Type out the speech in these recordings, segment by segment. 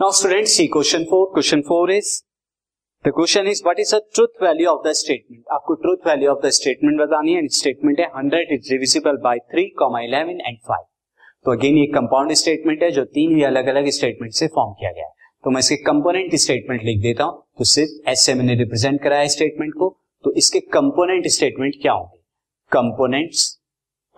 Now students see question 4. Question 4 is the question is what is the truth value of the statement? आपको truth value of the statement बतानी है statement है 100 is divisible by 3, 11 and 5. तो again ये compound statement है जो तीन ही अलग अलग स्टेटमेंट से फॉर्म किया गया है तो मैं इसके कंपोनेंट स्टेटमेंट लिख देता हूँ तो सिर्फ़ एस से मैंने रिप्रेजेंट कराया स्टेटमेंट को तो इसके कंपोनेंट स्टेटमेंट क्या होंगे कंपोनेंट्स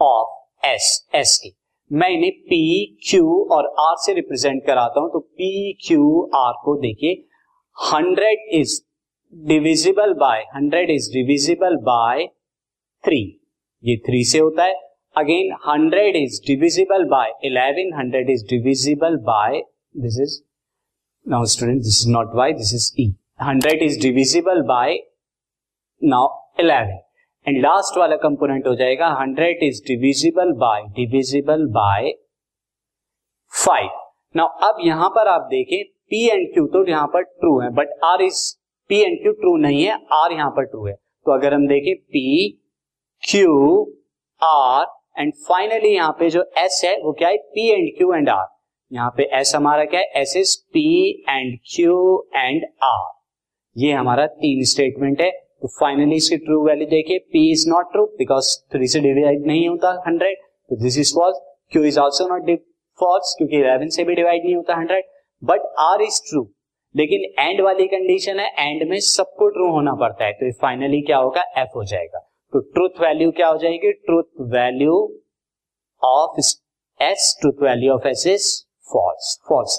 ऑफ़ एस एस के मैं इन्हें पी क्यू और आर से रिप्रेजेंट कराता हूँ तो पी क्यू आर को देखिए hundred is divisible by hundred is divisible by three ये थ्री से होता है। Again hundred is divisible by eleven hundred is divisible by this is now student this is not why this is E hundred is divisible by now eleven and last वाला component हो जाएगा hundred is divisible by divisible by five now अब यहाँ पर आप देखें P and Q तो यहाँ पर ट्रू है but R is P and Q true नहीं है आर यहाँ पर ट्रू है। तो अगर हम देखें P Q R and finally यहाँ पे जो एस है, वो क्या है? P and Q and R यहाँ पे एस हमारा क्या है? S is P and Q and R ये हमारा तीन स्टेटमेंट है। तो फाइनली इसकी ट्रू वैल्यू देखिए P is not true because three से डिवाइड नहीं होता हंड्रेड तो this is false Q is also not false क्योंकि इलेवन से भी डिवाइड नहीं होता hundred but R is true लेकिन एंड वाली कंडीशन है एंड में सबको ट्रू होना पड़ता है. तो फाइनली क्या होगा? एफ़ हो जाएगा. तो ट्रूथ वैल्यू क्या हो जाएगी? Truth value of S truth value of S is false false